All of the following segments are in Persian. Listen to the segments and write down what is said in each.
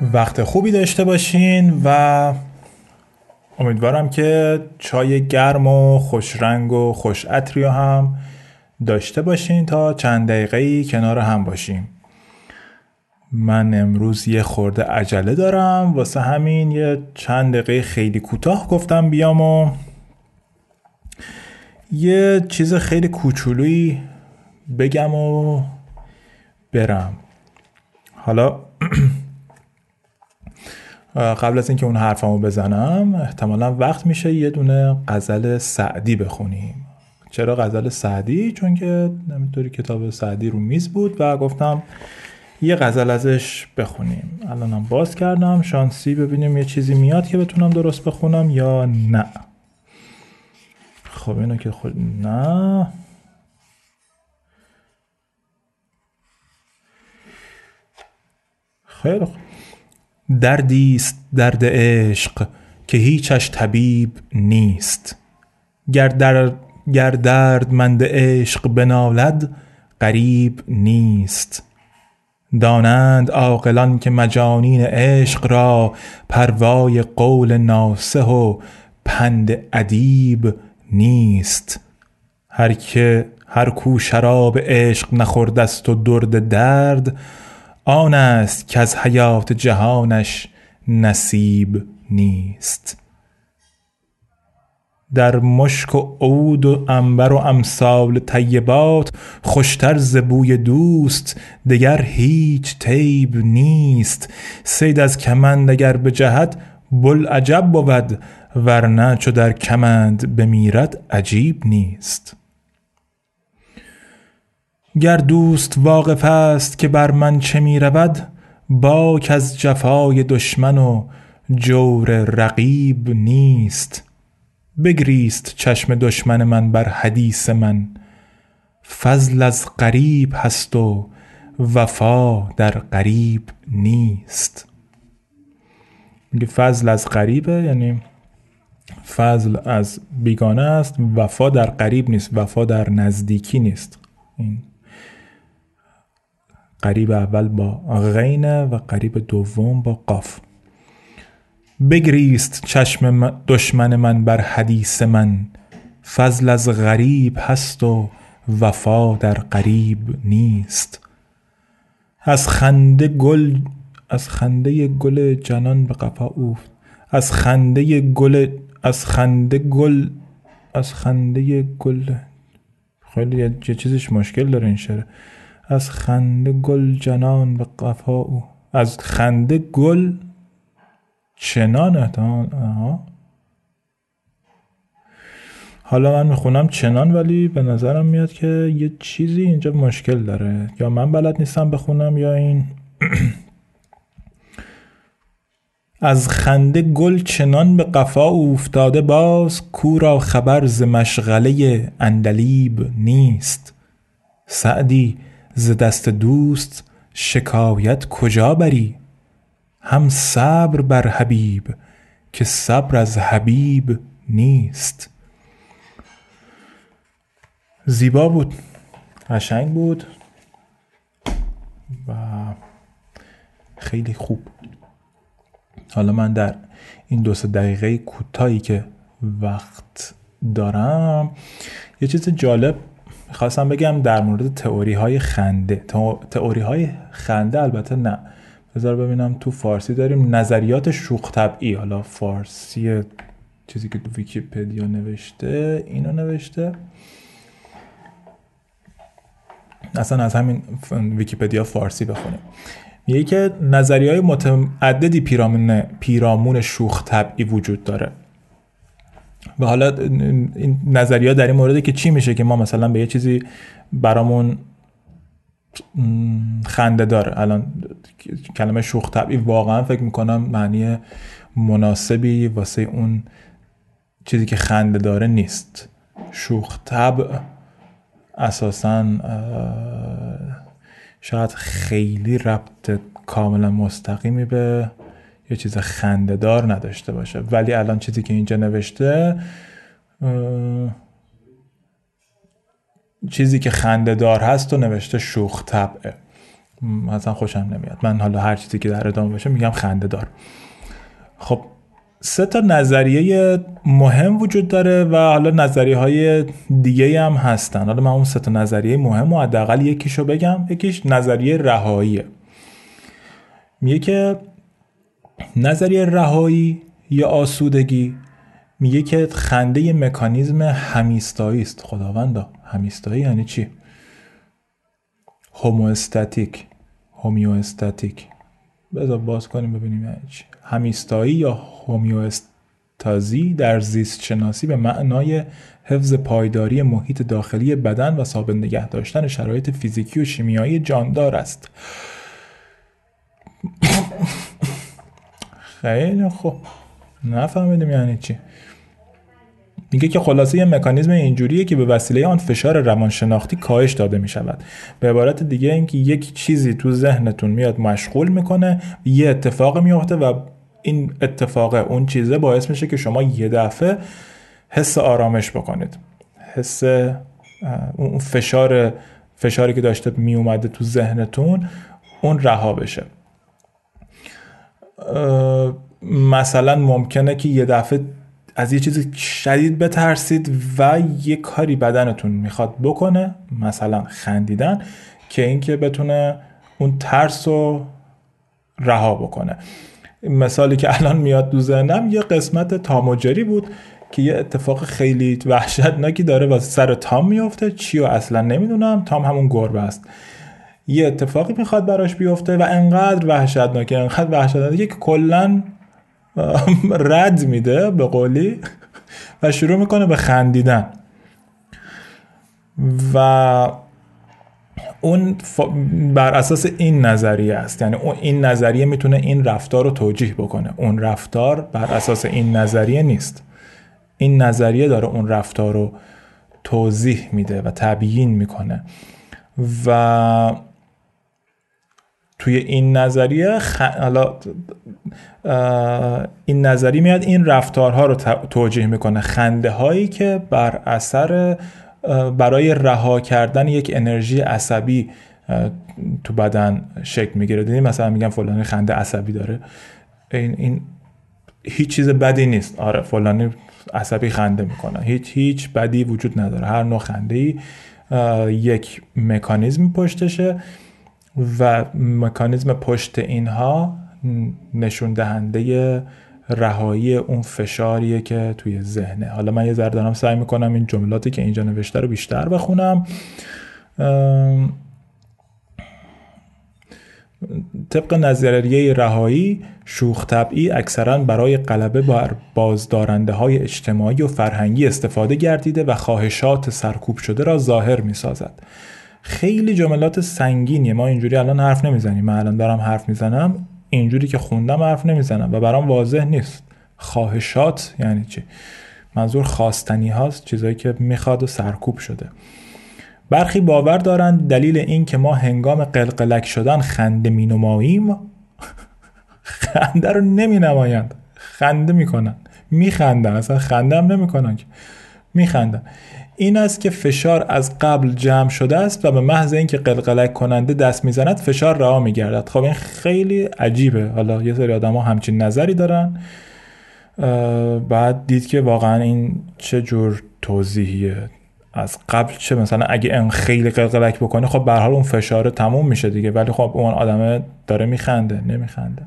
وقت خوبی داشته باشین و امیدوارم که چای گرم و خوش رنگ و خوش عطری هم داشته باشین تا چند دقیقه ای کنار هم باشیم. من امروز یه خورده عجله دارم. واسه همین یه چند دقیقه خیلی کوتاه گفتم بیام و یه چیز خیلی کوچولویی بگم و برم. حالا قبل از اینکه اون حرفمو بزنم احتمالا وقت میشه یه دونه غزل سعدی بخونیم. چرا غزل سعدی؟ چون که نمیطوری کتاب سعدی رو میز بود و گفتم یه غزل ازش بخونیم. الانم باز کردم شانسی ببینیم یه چیزی میاد که بتونم درست بخونم یا نه. خب اینو که خود نه. خیلی خوب. دردی است درد عشق که هیچش طبیب نیست. گر در گر درد مند عشق بنالد غریب نیست. دانند عاقلان که مجانین عشق را پروای قول ناصح و پند ادیب نیست. هر که هر کو شراب عشق نخورده است و درد درد آن است که از حیات جهانش نصیب نیست. در مشک و عود و عنبر و امثال طیبات خوشتر ز بوی دوست دگر هیچ طیب نیست. صید از کمند اگر بجهد بوالعجب بود ورنه چو در کمند بمیرد عجیب نیست. گر دوست واقف است که بر من چه می رود باک از جفای دشمن و جور رقیب نیست. بگریست چشم دشمن من بر حدیث من. فضل از غریب هست و وفا در غریب نیست. فضل از غریبه یعنی فضل از بیگانه است. وفا در قریب نیست وفا در نزدیکی نیست. این قریب اول با غینه و قریب دوم با قاف. بگریست چشم دشمن من بر حدیث من. فضل از غریب هست و وفا در قریب نیست. از خنده گل از خنده گل جنان به قفا اوفت. از خنده گل از خنده گل از خنده گل. خیلی یه چیزش مشکل داره این شعر. از خنده گل جنان به قفا او. از خنده گل چنان ها حالا من می‌خونم چنان ولی به نظرم میاد که یه چیزی اینجا مشکل داره. یا من بلد نیستم بخونم یا این از خنده گل چنان به قفا افتاده باز کورا خبر ز مشغله اندلیب نیست. سعدی ز دست دوست شکایت کجا بری؟ هم صبر بر حبیب که صبر از حبیب نیست. زیبا بود قشنگ بود و خیلی خوب. حالا من در این دو سه دقیقه کوتاهی که وقت دارم یه چیز جالب خواستم بگم در مورد تئوری های خنده. تئوری های خنده البته نه. بذار ببینم تو فارسی داریم نظریات شوخ طبعی. حالا فارسی چیزی که تو ویکیپدیا نوشته اینو نوشته. اصلا از همین ویکیپدیا فارسی بخونیم. میگه که نظریه های متعددی پیرامون پیرامون شوخ طبعی وجود داره. و حالا این نظریه در این مورده که چی میشه که ما مثلا به یه چیزی برامون خنده داره. الان کلمه شوخ طبعی واقعا فکر می‌کنم معنی مناسبی واسه اون چیزی که خنده داره نیست. شوخ طبع اساسا شاید خیلی ربط کاملا مستقیمی به یه چیز خندهدار نداشته باشه. ولی الان چیزی که اینجا نوشته چیزی که خنده دار هست و نوشته شوخ طبعه. مثلا خوشم نمیاد. من حالا هر چیزی که در ادامه باشه میگم خنده دار خب سه تا نظریه مهم وجود داره و حالا نظریه های دیگه هم هستن. حالا من اون سه تا نظریه مهم و حداقل یکیشو بگم. یکیش نظریه رهاییه میگه که نظریه رهایی یا آسودگی میگه که خنده مکانیزم همیستایی است. خداوندا همیستایی یعنی چی؟ هوموستاتیک هومیوستاتیک بذار باز کنیم ببینیم یعنی چی. همیستایی یا هومیوستازی در زیست شناسی به معنای حفظ پایداری محیط داخلی بدن و ثابت نگه داشتن شرایط فیزیکی و شیمیایی جاندار است. خیلی خوب. نفهمیدیم یعنی چی. میگه که خلاصه یه مکانیزم اینجوریه که به وسیله آن فشار روانشناختی کاهش داده می شود به عبارت دیگه اینکه یک چیزی تو ذهنتون میاد مشغول می‌کنه یه اتفاق میفته و این اتفاق اون چیزه باعث میشه که شما یه دفعه حس آرامش بکنید. حس اون فشار فشاری که داشته می اومده تو ذهنتون اون رها بشه. مثلا ممکنه که یه دفعه از یه چیزی شدید بترسید و یه کاری بدنتون می‌خواد بکنه مثلا خندیدن که اینکه بتونه اون ترس رو رها بکنه. مثالی که الان میاد دو ذهنم یه قسمت تاموجری بود که یه اتفاق خیلی وحشتناکی داره و سر تام میفته. چی و اصلا نمی‌دونم. تام همون گربه است. یه اتفاقی می‌خواد براش بیفته و انقدر وحشتناکه انقدر وحشتناکه که کلا رد میده به قولی و شروع می‌کنه به خندیدن. و اون بر اساس این نظریه است. یعنی اون این نظریه می‌تونه این رفتار رو توجیه بکنه. اون رفتار بر اساس این نظریه نیست. این نظریه داره اون رفتار رو توضیح میده و تبیین می‌کنه. و توی این نظریه خ... حالا این نظریه میاد این رفتارها رو توجیه می‌کنه. خنده هایی که بر اثر برای رها کردن یک انرژی عصبی تو بدن شکل می‌گیره. دیدین مثلا میگم فلانی خنده عصبی داره. این این هیچ چیز بدی نیست. آره فلانی عصبی خنده می‌کنه. هیچ هیچ بدی وجود نداره. هر نوع خنده ای یک مکانیزم پشتشه. و مکانیزم پشت اینها نشون دهنده رهایی اون فشاریه که توی ذهنه حالا من یه ذره دارم سعی می‌کنم این جملاتی که اینجا نوشته رو بیشتر بخونم طبق نظریه رهایی شوخ طبعی اکثرا برای غلبه بر بازدارنده های اجتماعی و فرهنگی استفاده گردیده و خواهشات سرکوب شده را ظاهر می سازد. خیلی جملات سنگینیه. ما اینجوری الان حرف نمی‌زنیم. من الان دارم حرف می‌زنم اینجوری که خوندم حرف نمی‌زنم و برام واضح نیست. خواهشات یعنی چی؟ منظور خواستنی هاست چیزایی که می‌خواد و سرکوب شده. برخی باور دارند دلیل این که ما هنگام قلقلک شدن خنده مینماییم. خنده رو نمی نمایند خنده می‌کنن. میخندن. اصلا خنده هم نمی‌کنن میخندن. این است که فشار از قبل جمع شده است و به محض اینکه قلقلک کننده دست می‌زند فشار رها میگردد. خب این خیلی عجیبه. حالا یه سری آدم ها همچین نظری دارن. بعد دید که واقعا این چه جور توضیحیه. از قبل چه؟ مثلا اگه این خیلی قلقلک بکنه خب به حال اون فشار تموم میشه دیگه. ولی خب اون آدم داره میخنده نمیخنده.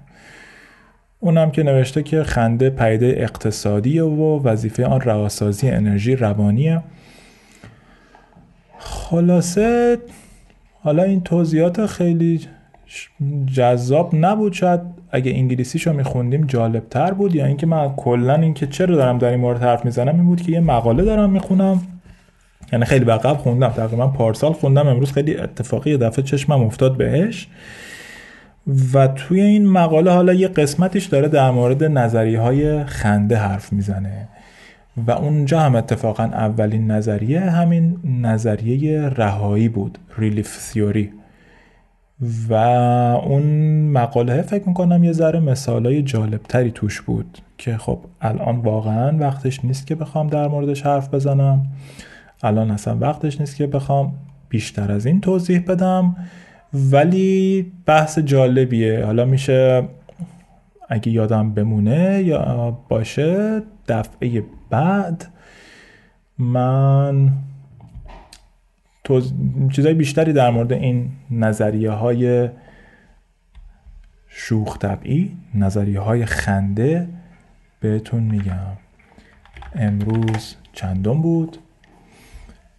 اونم که نوشته که خنده پیده اقتصادیه و وظیفه آن رواسازی انرژی روانیه. خلاصه حالا این توضیحات خیلی جذاب نبود. شاید اگه انگلیسیش رو میخوندیم جالب تر بود یا اینکه من کلا اینکه چرا دارم در این مورد حرف می‌زنم این بود که یه مقاله دارم می‌خونم. یعنی خیلی بقب خوندم تقریبا پارسال خوندم. امروز خیلی اتفاقی دفعه چشمم افتاد بهش. و توی این مقاله حالا یه قسمتش داره در مورد نظریه های خنده حرف می‌زنه. و اونجا هم اتفاقا اولین نظریه همین نظریه رهایی بود ریلیف ثیوری و اون مقاله فکر می‌کنم یه ذره مثالای جالبتری توش بود که خب الان واقعا وقتش نیست که بخوام در موردش حرف بزنم. الان اصلا وقتش نیست که بخوام بیشتر از این توضیح بدم. ولی بحث جالبیه. حالا میشه اگه یادم بمونه یا باشه دفعه بعد من چیزای بیشتری در مورد این نظریه های شوخ طبعی نظریه های خنده بهتون میگم. امروز چندم بود؟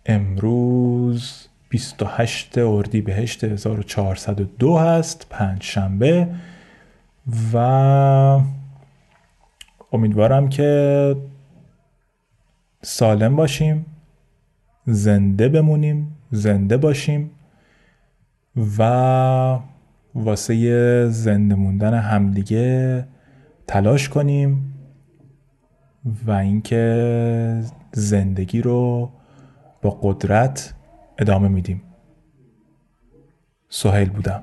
امروز 28 اردیبهشت 1402 هست پنج شنبه و امیدوارم که سالم باشیم زنده بمونیم زنده باشیم و واسه زنده موندن همدیگه تلاش کنیم و اینکه زندگی رو با قدرت ادامه میدیم. سهیل بودم.